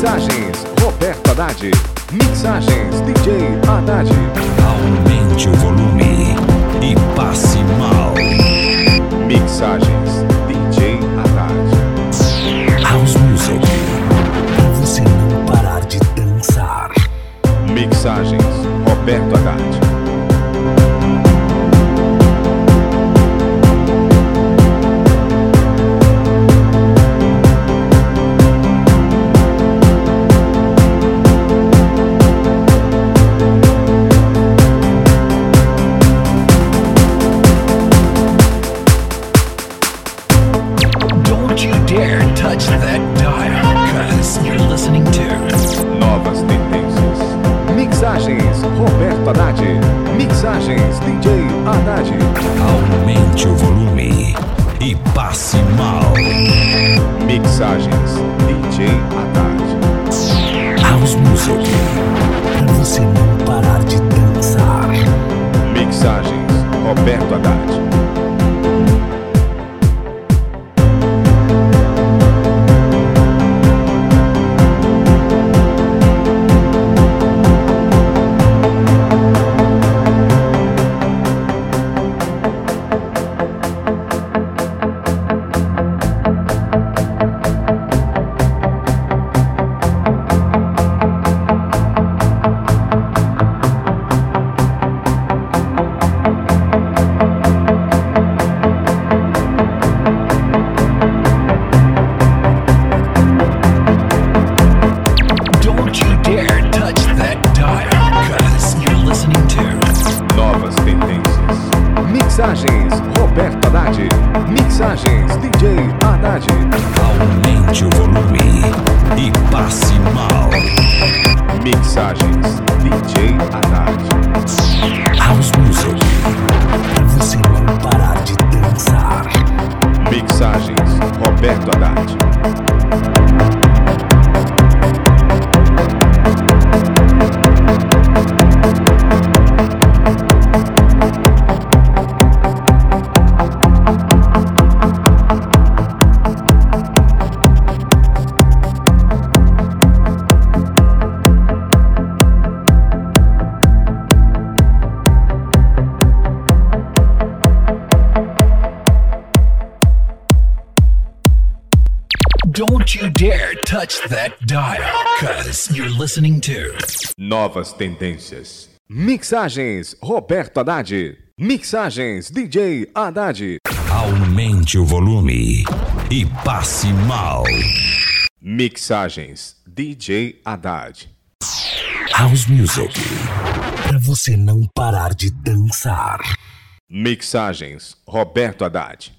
Mixagens Roberto Haddad. Mixagens DJ Haddad. Aumente o volume e passe mal. Mixagens DJ Haddad. House Music. Pra você não parar de dançar. Mixagens Roberto Haddad. dare touch that dial, cause you're listening to Novas Tendências. Mixagens Roberto Haddad. Mixagens DJ Haddad. Aumente o volume e passe mal. Mixagens DJ Haddad. House Music. Pra você não parar de dançar. Mixagens Roberto Haddad. Mixagens Roberto Haddad. Mixagens DJ Haddad. Aumente o volume e passe mal. Mixagens DJ Haddad. House Music. Pra você não parar de dançar. Mixagens Roberto Haddad. Don't you dare touch that dial, cause you're listening to Novas Tendências. Mixagens Roberto Haddad. Mixagens DJ Haddad. Aumente o volume e passe mal. Mixagens DJ Haddad. House Music. Para você não parar de dançar. Mixagens Roberto Haddad.